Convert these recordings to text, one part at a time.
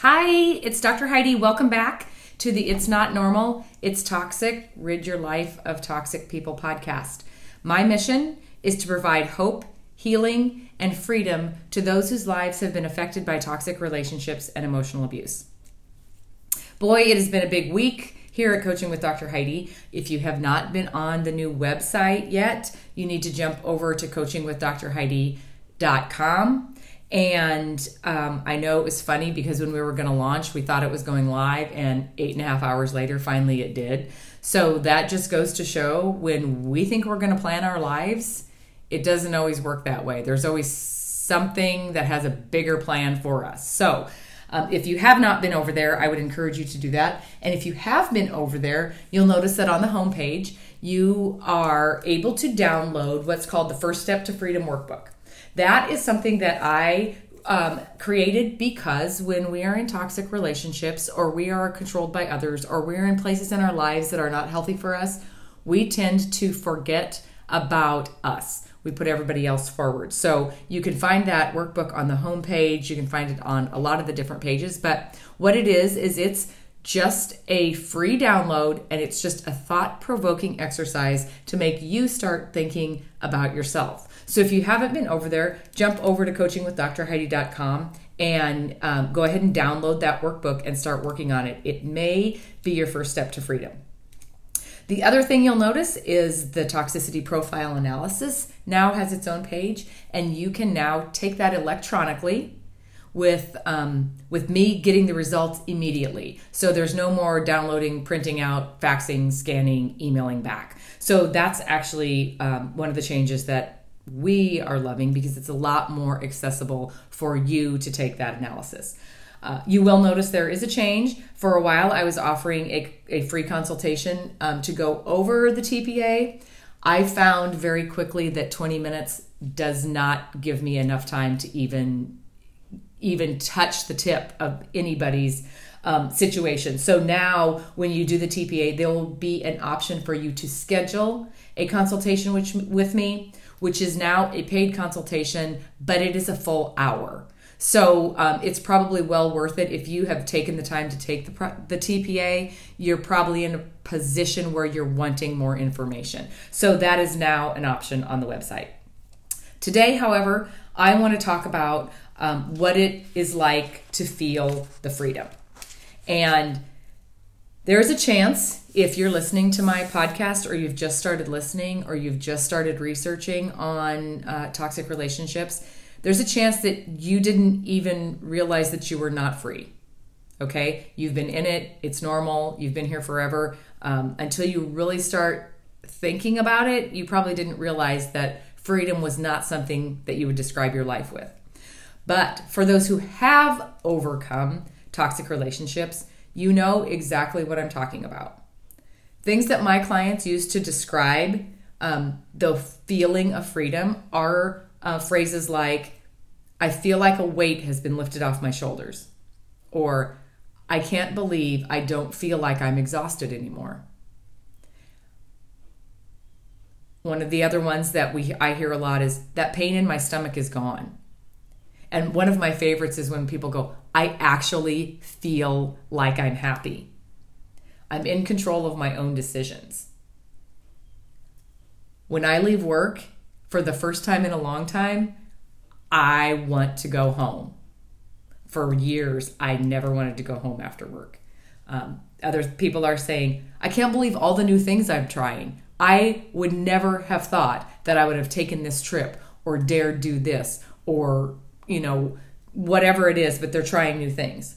Hi, it's Dr. Heidi. Welcome back to the It's Not Normal, It's Toxic, Rid Your Life of Toxic People podcast. My mission is to provide hope, healing, and freedom to those whose lives have been affected by toxic relationships and emotional abuse. Boy, it has been a big week here at Coaching with Dr. Heidi. If you have not been on the new website yet, you need to jump over to coachingwithdrheidi.com and um, I know it was funny because when we were going to launch, we thought it was going live, and eight and a half hours later, finally it did. So that just goes to show when we think we're going to plan our lives, it doesn't always work that way. There's always something that has a bigger plan for us. So um, if you have not been over there, I would encourage you to do that. And if you have been over there, you'll notice that on the homepage, you are able to download what's called the First Step to Freedom Workbook. That is something that I um, created because when we are in toxic relationships or we are controlled by others or we're in places in our lives that are not healthy for us, we tend to forget about us. We put everybody else forward. So you can find that workbook on the homepage. You can find it on a lot of the different pages. But what it is, is it's just a free download and it's just a thought provoking exercise to make you start thinking about yourself. So if you haven't been over there, jump over to coachingwithdrheidi.com and um, go ahead and download that workbook and start working on it. It may be your first step to freedom. The other thing you'll notice is the toxicity profile analysis now has its own page, and you can now take that electronically with um, with me getting the results immediately. So there's no more downloading, printing out, faxing, scanning, emailing back. So that's actually um, one of the changes that we are loving because it's a lot more accessible for you to take that analysis. Uh, you will notice there is a change. For a while, I was offering a, a free consultation um, to go over the TPA. I found very quickly that 20 minutes does not give me enough time to even even touch the tip of anybody's um, situation. So now, when you do the TPA, there will be an option for you to schedule a consultation which, with me which is now a paid consultation, but it is a full hour. So um, it's probably well worth it if you have taken the time to take the, the TPA. You're probably in a position where you're wanting more information. So that is now an option on the website. Today, however, I want to talk about um, what it is like to feel the freedom. And there is a chance if you're listening to my podcast or you've just started listening or you've just started researching on uh, toxic relationships, there's a chance that you didn't even realize that you were not free. Okay, you've been in it, it's normal, you've been here forever. Um, until you really start thinking about it, you probably didn't realize that freedom was not something that you would describe your life with. But for those who have overcome toxic relationships, you know exactly what I'm talking about. Things that my clients use to describe um, the feeling of freedom are uh, phrases like, I feel like a weight has been lifted off my shoulders, or I can't believe I don't feel like I'm exhausted anymore. One of the other ones that we I hear a lot is that pain in my stomach is gone. And one of my favorites is when people go, I actually feel like I'm happy. I'm in control of my own decisions. When I leave work for the first time in a long time, I want to go home. For years, I never wanted to go home after work. Um, other people are saying, I can't believe all the new things I'm trying. I would never have thought that I would have taken this trip or dared do this or, you know, whatever it is, but they're trying new things.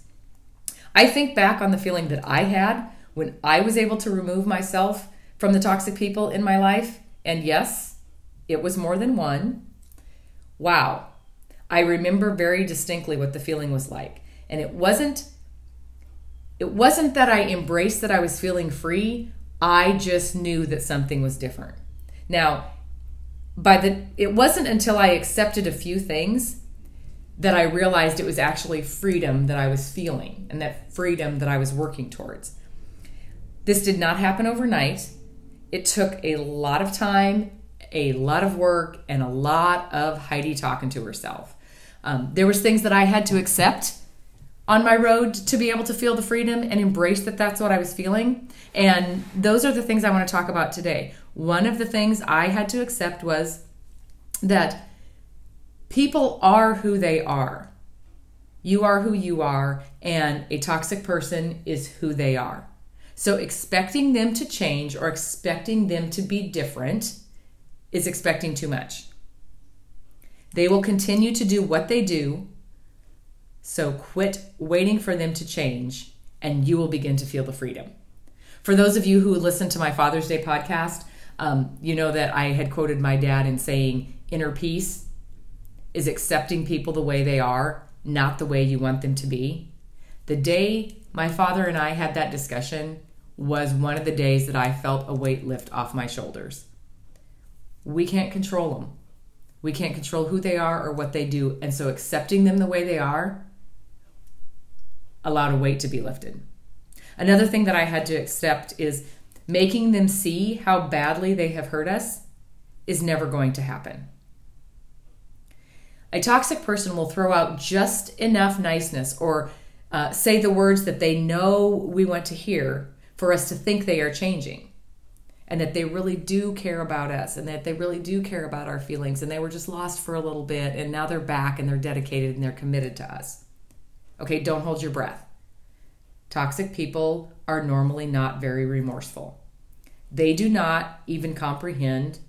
I think back on the feeling that I had when I was able to remove myself from the toxic people in my life, and yes, it was more than one. Wow. I remember very distinctly what the feeling was like. And it wasn't it wasn't that I embraced that I was feeling free. I just knew that something was different. Now, by the it wasn't until I accepted a few things that I realized it was actually freedom that I was feeling and that freedom that I was working towards. This did not happen overnight. It took a lot of time, a lot of work, and a lot of Heidi talking to herself. Um, there was things that I had to accept on my road to be able to feel the freedom and embrace that that's what I was feeling. And those are the things I want to talk about today. One of the things I had to accept was that people are who they are. You are who you are, and a toxic person is who they are. So, expecting them to change or expecting them to be different is expecting too much. They will continue to do what they do. So, quit waiting for them to change, and you will begin to feel the freedom. For those of you who listen to my Father's Day podcast, um, you know that I had quoted my dad in saying, inner peace is accepting people the way they are, not the way you want them to be. The day my father and I had that discussion was one of the days that I felt a weight lift off my shoulders. We can't control them. We can't control who they are or what they do. And so accepting them the way they are allowed a weight to be lifted. Another thing that I had to accept is making them see how badly they have hurt us is never going to happen. A toxic person will throw out just enough niceness or uh, say the words that they know we want to hear for us to think they are changing and that they really do care about us and that they really do care about our feelings and they were just lost for a little bit and now they're back and they're dedicated and they're committed to us. Okay, don't hold your breath. Toxic people are normally not very remorseful. They do not even comprehend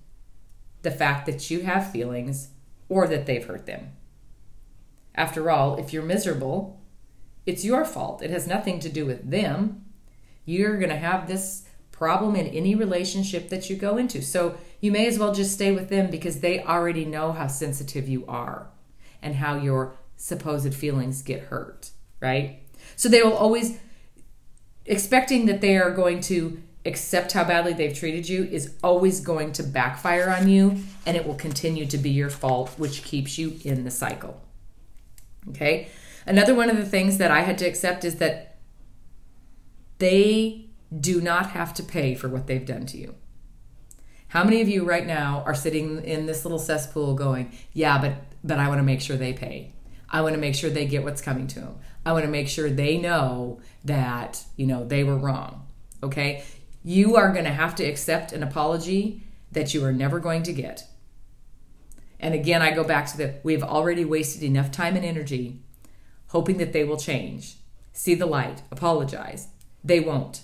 the fact that you have feelings or that they've hurt them. After all, if you're miserable, it's your fault. It has nothing to do with them. You're going to have this problem in any relationship that you go into. So you may as well just stay with them because they already know how sensitive you are and how your supposed feelings get hurt, right? So they will always expecting that they are going to accept how badly they've treated you is always going to backfire on you and it will continue to be your fault, which keeps you in the cycle. Okay? Another one of the things that I had to accept is that they do not have to pay for what they've done to you. How many of you right now are sitting in this little cesspool going, "Yeah, but but I want to make sure they pay. I want to make sure they get what's coming to them. I want to make sure they know that, you know, they were wrong." Okay? You are going to have to accept an apology that you are never going to get. And again, I go back to the we've already wasted enough time and energy hoping that they will change, see the light, apologize. They won't.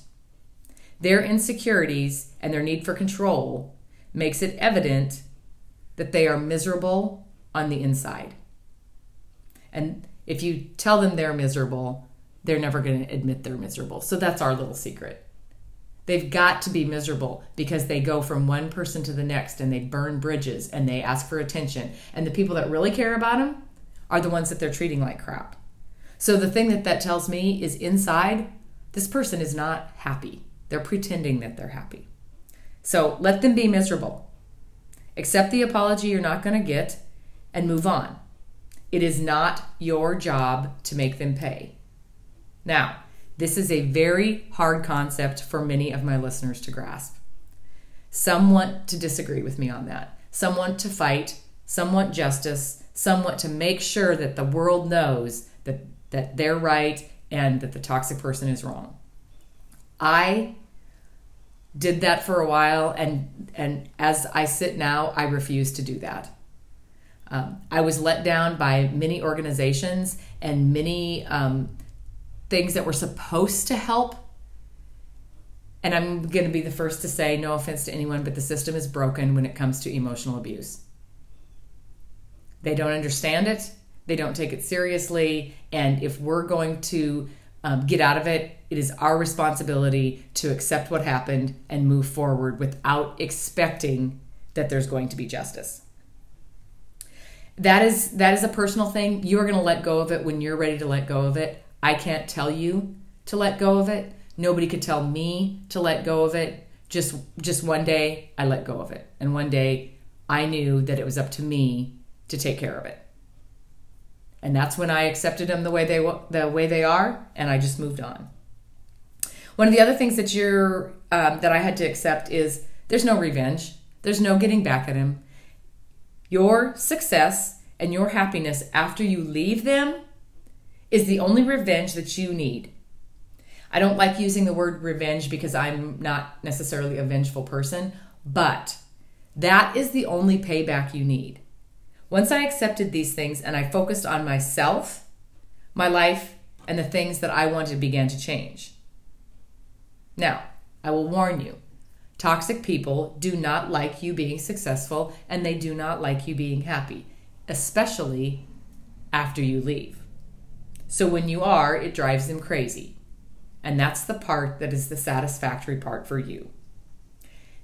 Their insecurities and their need for control makes it evident that they are miserable on the inside. And if you tell them they're miserable, they're never going to admit they're miserable. So that's our little secret. They've got to be miserable because they go from one person to the next and they burn bridges and they ask for attention. And the people that really care about them are the ones that they're treating like crap. So the thing that that tells me is inside, this person is not happy. They're pretending that they're happy. So let them be miserable. Accept the apology you're not going to get and move on. It is not your job to make them pay. Now, this is a very hard concept for many of my listeners to grasp. Some want to disagree with me on that. Some want to fight. Some want justice. Some want to make sure that the world knows that, that they're right and that the toxic person is wrong. I did that for a while, and, and as I sit now, I refuse to do that. Um, I was let down by many organizations and many um, things that were supposed to help. And I'm going to be the first to say, no offense to anyone, but the system is broken when it comes to emotional abuse. They don't understand it, they don't take it seriously. And if we're going to um, get out of it, it is our responsibility to accept what happened and move forward without expecting that there's going to be justice that is that is a personal thing you're going to let go of it when you're ready to let go of it I can't tell you to let go of it. Nobody could tell me to let go of it. Just just one day I let go of it. And one day I knew that it was up to me to take care of it. And that's when I accepted them the way they the way they are and I just moved on. One of the other things that you're um, that I had to accept is there's no revenge. There's no getting back at him. Your success and your happiness after you leave them is the only revenge that you need. I don't like using the word revenge because I'm not necessarily a vengeful person, but that is the only payback you need. Once I accepted these things and I focused on myself, my life, and the things that I wanted began to change. Now, I will warn you toxic people do not like you being successful and they do not like you being happy, especially after you leave. So when you are, it drives them crazy. And that's the part that is the satisfactory part for you.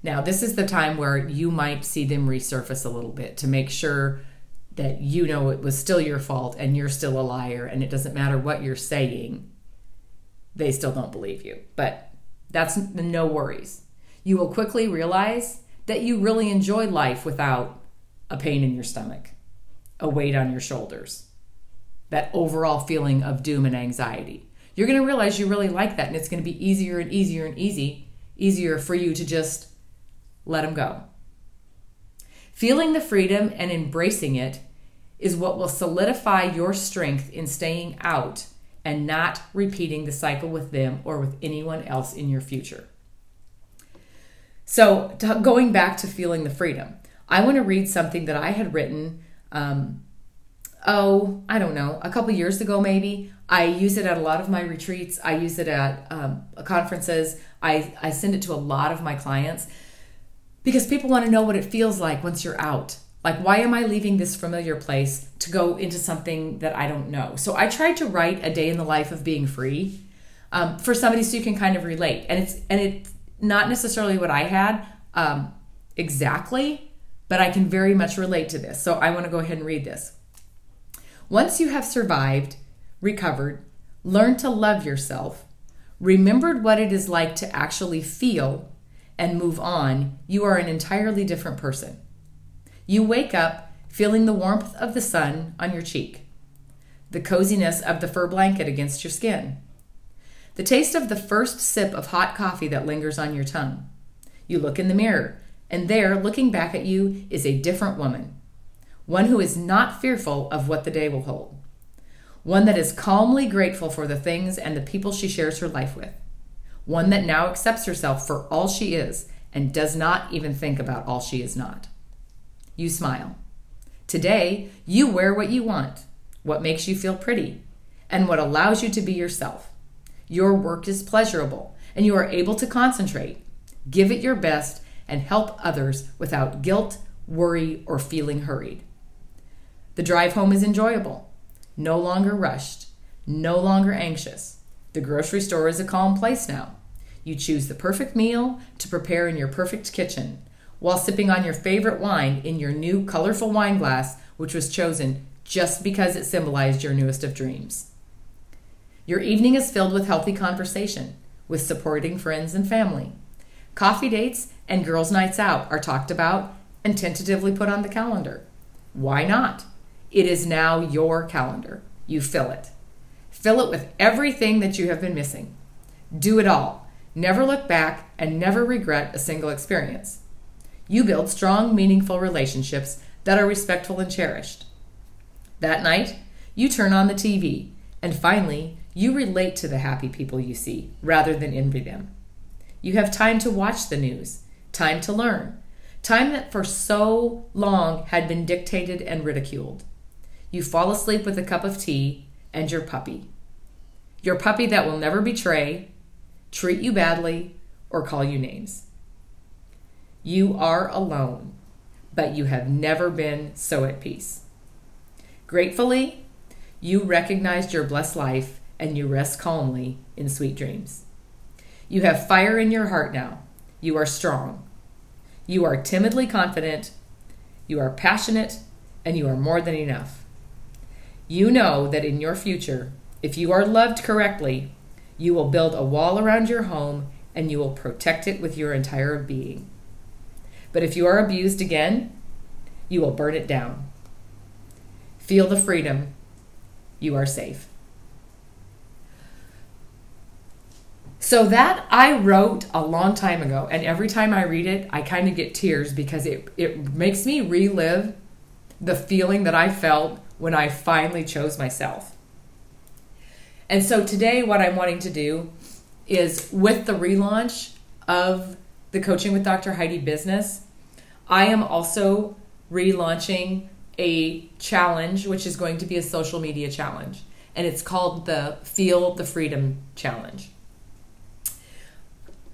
Now, this is the time where you might see them resurface a little bit to make sure that you know it was still your fault and you're still a liar and it doesn't matter what you're saying, they still don't believe you. But that's no worries. You will quickly realize that you really enjoy life without a pain in your stomach, a weight on your shoulders, that overall feeling of doom and anxiety. You're going to realize you really like that and it's going to be easier and easier and easy easier for you to just let them go. Feeling the freedom and embracing it is what will solidify your strength in staying out and not repeating the cycle with them or with anyone else in your future. So, going back to feeling the freedom, I want to read something that I had written. Um, oh, I don't know, a couple years ago maybe. I use it at a lot of my retreats. I use it at um, conferences. I, I send it to a lot of my clients because people want to know what it feels like once you're out. Like, why am I leaving this familiar place to go into something that I don't know? So, I tried to write a day in the life of being free um, for somebody so you can kind of relate. And it's and it's not necessarily what I had um, exactly, but I can very much relate to this. So, I want to go ahead and read this. Once you have survived, recovered, learned to love yourself, remembered what it is like to actually feel and move on, you are an entirely different person. You wake up feeling the warmth of the sun on your cheek, the coziness of the fur blanket against your skin, the taste of the first sip of hot coffee that lingers on your tongue. You look in the mirror, and there, looking back at you, is a different woman, one who is not fearful of what the day will hold, one that is calmly grateful for the things and the people she shares her life with one that now accepts herself for all she is and does not even think about all she is not. You smile. Today, you wear what you want, what makes you feel pretty, and what allows you to be yourself. Your work is pleasurable, and you are able to concentrate, give it your best, and help others without guilt, worry, or feeling hurried. The drive home is enjoyable, no longer rushed, no longer anxious. The grocery store is a calm place now. You choose the perfect meal to prepare in your perfect kitchen while sipping on your favorite wine in your new colorful wine glass, which was chosen just because it symbolized your newest of dreams. Your evening is filled with healthy conversation, with supporting friends and family. Coffee dates and girls' nights out are talked about and tentatively put on the calendar. Why not? It is now your calendar. You fill it. Fill it with everything that you have been missing. Do it all. Never look back and never regret a single experience. You build strong, meaningful relationships that are respectful and cherished. That night, you turn on the TV, and finally, you relate to the happy people you see rather than envy them. You have time to watch the news, time to learn, time that for so long had been dictated and ridiculed. You fall asleep with a cup of tea and your puppy. Your puppy that will never betray, treat you badly, or call you names. You are alone, but you have never been so at peace. Gratefully, you recognized your blessed life and you rest calmly in sweet dreams. You have fire in your heart now. You are strong. You are timidly confident. You are passionate, and you are more than enough. You know that in your future, if you are loved correctly, you will build a wall around your home and you will protect it with your entire being. But if you are abused again, you will burn it down. Feel the freedom. You are safe. So that I wrote a long time ago, and every time I read it, I kind of get tears because it, it makes me relive the feeling that I felt when I finally chose myself. And so today, what I'm wanting to do is with the relaunch of the Coaching with Dr. Heidi business, I am also relaunching a challenge, which is going to be a social media challenge. And it's called the Feel the Freedom Challenge.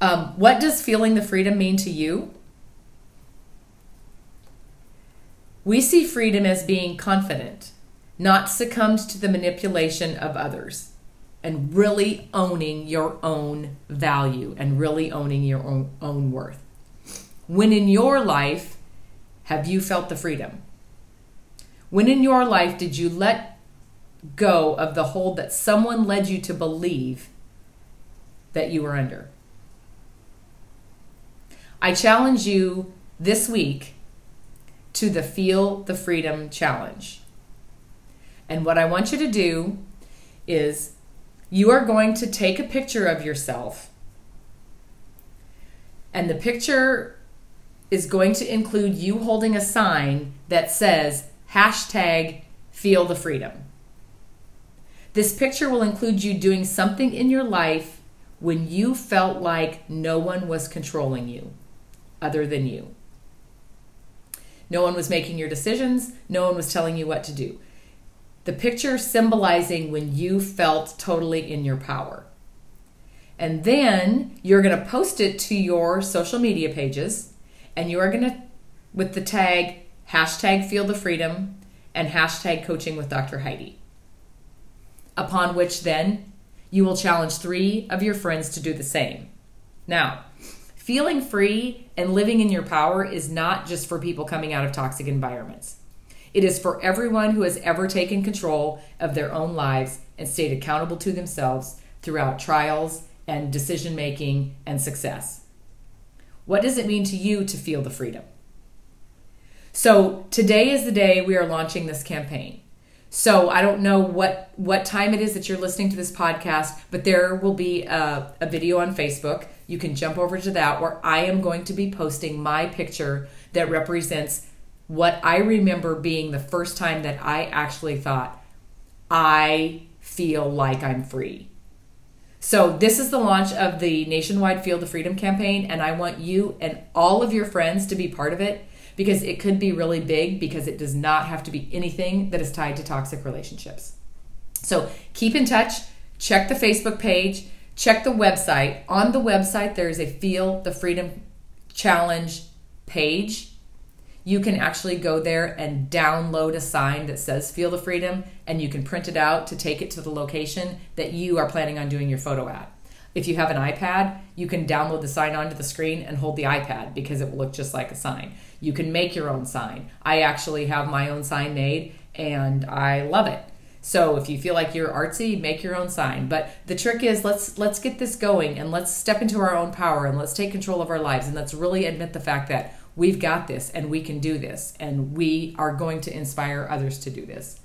Um, what does feeling the freedom mean to you? We see freedom as being confident, not succumbed to the manipulation of others, and really owning your own value and really owning your own, own worth. When in your life have you felt the freedom? When in your life did you let go of the hold that someone led you to believe that you were under? I challenge you this week to the Feel the Freedom Challenge. And what I want you to do is you are going to take a picture of yourself, and the picture is going to include you holding a sign that says hashtag feel the freedom. This picture will include you doing something in your life when you felt like no one was controlling you other than you. No one was making your decisions, no one was telling you what to do. The picture symbolizing when you felt totally in your power. And then you're going to post it to your social media pages and you are going to, with the tag hashtag feel the freedom and hashtag coaching with Dr. Heidi. Upon which then you will challenge three of your friends to do the same. Now, feeling free and living in your power is not just for people coming out of toxic environments. It is for everyone who has ever taken control of their own lives and stayed accountable to themselves throughout trials and decision making and success. What does it mean to you to feel the freedom? So today is the day we are launching this campaign. So I don't know what what time it is that you're listening to this podcast, but there will be a, a video on Facebook. You can jump over to that where I am going to be posting my picture that represents what I remember being the first time that I actually thought I feel like I'm free. So, this is the launch of the nationwide Feel the Freedom campaign, and I want you and all of your friends to be part of it because it could be really big because it does not have to be anything that is tied to toxic relationships. So, keep in touch, check the Facebook page, check the website. On the website, there is a Feel the Freedom Challenge page you can actually go there and download a sign that says Feel the Freedom, and you can print it out to take it to the location that you are planning on doing your photo at. If you have an iPad, you can download the sign onto the screen and hold the iPad because it will look just like a sign. You can make your own sign. I actually have my own sign made and I love it. So if you feel like you're artsy, make your own sign. But the trick is let's let's get this going and let's step into our own power and let's take control of our lives and let's really admit the fact that we've got this and we can do this and we are going to inspire others to do this.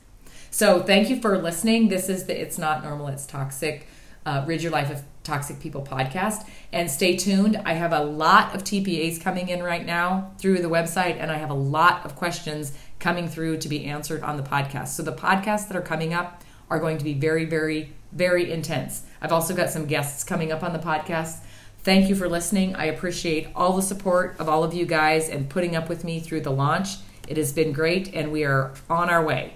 So thank you for listening. This is the It's Not Normal, It's Toxic. Uh, Rid Your Life of Toxic People podcast. And stay tuned. I have a lot of TPAs coming in right now through the website, and I have a lot of questions coming through to be answered on the podcast. So the podcasts that are coming up are going to be very, very, very intense. I've also got some guests coming up on the podcast Thank you for listening. I appreciate all the support of all of you guys and putting up with me through the launch. It has been great, and we are on our way.